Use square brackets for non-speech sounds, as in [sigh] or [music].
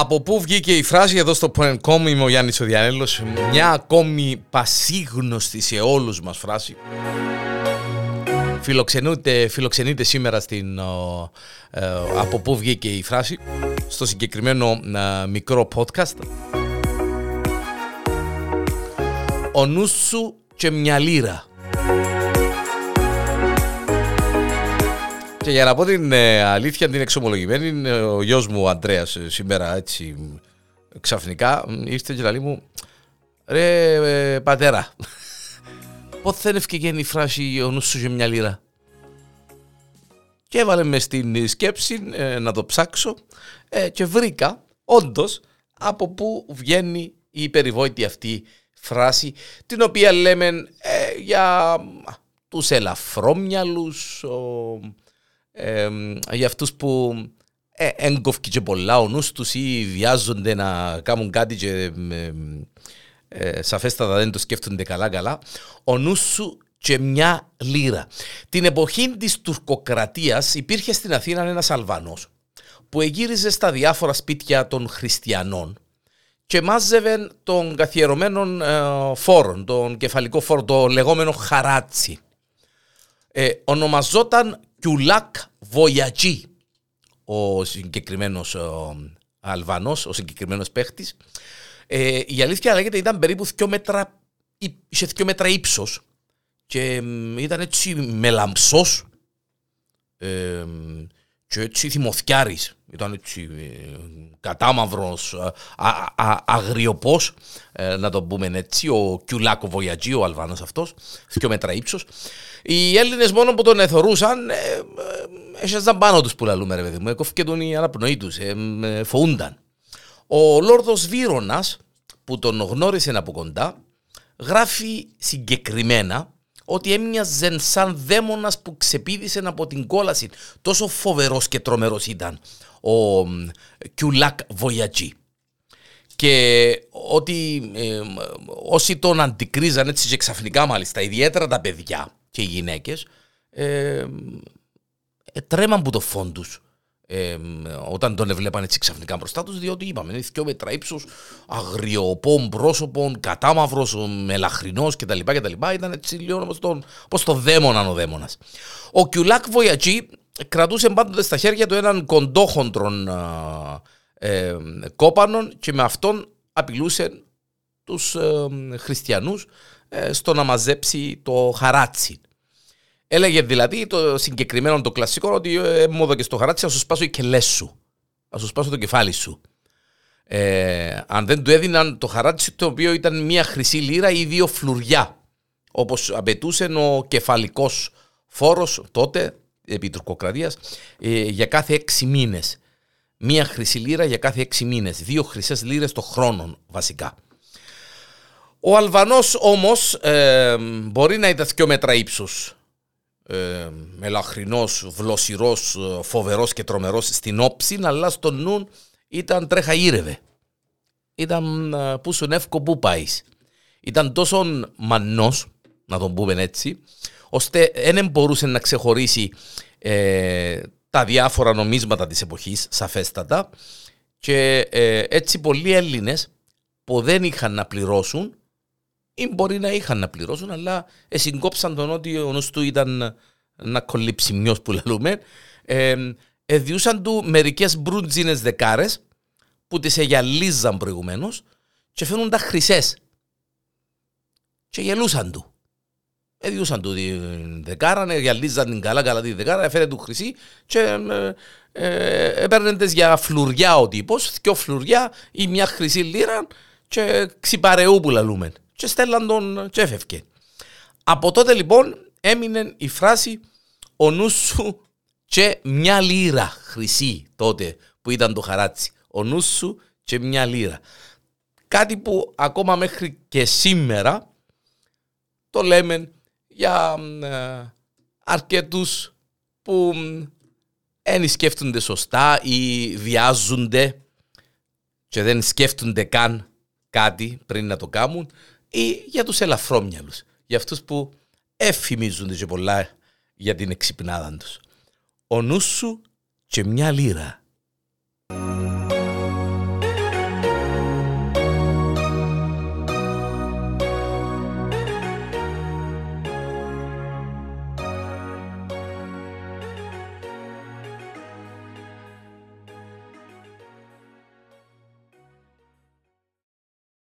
Από πού βγήκε η φράση εδώ στο Point.com είμαι ο Γιάννης ο Διανέλος Μια ακόμη πασίγνωστη σε όλους μας φράση. Φιλοξενούνται, φιλοξενείται σήμερα στην ε, από πού βγήκε η φράση στο συγκεκριμένο ε, μικρό podcast. Ο νους σου και μια λίρα Και για να πω την ε, αλήθεια, την εξομολογημένη, ε, ο γιος μου ο Αντρέας ε, σήμερα έτσι ξαφνικά ήρθε και λέει μου «Ρε πατέρα, [laughs] πότε δεν ευκαιρία η φράση «Ο νους σου και μια λίρα». Και έβαλε μες στην σκέψη να το ψάξω και βρήκα όντως από πού βγαίνει η περιβόητη αυτή φράση την οποία λέμε για τους ελαφρόμυαλους, για αυτούς που ε, έγκοφκε και πολλά ο νους τους ή βιάζονται να κάνουν κάτι και ε, σαφέστατα δεν το σκέφτονται καλά καλά ο νους σου και μια λίρα. Την εποχή της τουρκοκρατίας υπήρχε στην Αθήνα ένας Αλβανός που εγύριζε στα διάφορα σπίτια των χριστιανών και μάζευε των καθιερωμένων ε, φόρων, τον κεφαλικό φόρο, το λεγόμενο χαράτσι. Ε, ονομαζόταν Κιουλάκ Βοιατζή ο συγκεκριμένος Αλβανός, ο συγκεκριμένος παίχτης. Ε, η αλήθεια λέγεται ήταν περίπου 2 μέτρα, είχε 2 μέτρα ύψος και ήταν έτσι μελαμψός ε, και έτσι θυμοθιάρης. Ήταν έτσι ε, κατάμαυρος, αγριοπός, ε, να το πούμε έτσι, ο Κιουλάκο Βοιατζή, ο Αλβανός αυτός, 2 μέτρα ύψος. Οι Έλληνες μόνο που τον εθωρούσαν, ε, ε, έσχεσαν πάνω τους που λαλούμε, ρε παιδί μου. Έκοφηκε τον η αναπνοή του, ε, φοούνταν. Ο Λόρδος Βύρονα, που τον γνώρισε από κοντά, γράφει συγκεκριμένα ότι έμοιαζε σαν δαίμονας που ξεπίδησε από την κόλαση. Τόσο φοβερός και τρομερός ήταν ο Κιουλάκ Βοιατζή. Και ότι ε, όσοι τον αντικρίζαν έτσι και ξαφνικά μάλιστα, ιδιαίτερα τα παιδιά, και οι γυναίκες ε, ε, τρέμαν που το φόντους. Ε, όταν τον έβλεπαν έτσι ξαφνικά μπροστά τους, διότι είπαμε, είναι δυο μέτρα ύψος, αγριοπών πρόσωπων, κατάμαυρος, μελαχρινός κτλ. κτλ. Ήταν έτσι λίγο όπως το δαίμοναν ο δαίμονας. Ο Κιουλάκ Βοιατζή κρατούσε πάντοτε στα χέρια του έναν κοντόχοντρον ε, κόπανον και με αυτόν απειλούσε τους ε, χριστιανούς ε, στο να μαζέψει το χαράτσι. Έλεγε δηλαδή το συγκεκριμένο το κλασικό ότι ε, μου και στο χαράτσι θα σου σπάσω οι κελές σου. Θα σου σπάσω το κεφάλι σου. Ε, αν δεν του έδιναν το χαράτσι το οποίο ήταν μια χρυσή λίρα ή δύο φλουριά όπως απαιτούσε ο κεφαλικός φόρος τότε επί τουρκοκρατίας ε, για κάθε έξι μήνες. Μία χρυσή λίρα για κάθε έξι μήνες. Δύο χρυσές λίρες το χρόνο βασικά. Ο Αλβανός όμως ε, μπορεί να ήταν δύο μέτρα ύψους. Ε, μελαχρινός, βλοσιρός, φοβερός και τρομερός στην όψη, αλλά στο νου ήταν τρέχα ήρευε. Ήταν ε, που σου νεύκο που πάεις. Ήταν τόσο μανός, να τον πούμε έτσι, ώστε δεν μπορούσε να ξεχωρίσει ε, τα διάφορα νομίσματα της εποχής, σαφέστατα, και ε, έτσι πολλοί Έλληνες που δεν είχαν να πληρώσουν ή μπορεί να είχαν να πληρώσουν, αλλά συγκόψαν τον ότι ο νους του ήταν να κολλήψει μιός που λαλούμε. Ε, εδιούσαν του μερικές μπρούτζινες δεκάρες που τις εγιαλίζαν προηγουμένως και φαίνουν τα χρυσές. Και γελούσαν του. Εδιούσαν του τη δεκάρα, γυαλίζαν την καλά καλά τη δεκάρα, έφερε του χρυσή και ε, ε, έπαιρνε για φλουριά ο τύπος, δυο φλουριά ή μια χρυσή λίρα και ξυπαρεού που λαλούμε και στέλναν τον και έφευκε. Από τότε λοιπόν έμεινε η φράση «Ο νους σου και μια λίρα χρυσή τότε που ήταν το χαράτσι. Ο νους σου και μια λίρα». Κάτι που ακόμα μέχρι και σήμερα το λέμε για ε, αρκετούς που δεν σκέφτονται σωστά ή βιάζονται και δεν σκέφτονται καν κάτι πριν να το κάνουν ή για τους ελαφρόμυαλους, για αυτούς που εφημίζονται και πολλά για την εξυπνάδα τους. Ο νους σου και μια λίρα.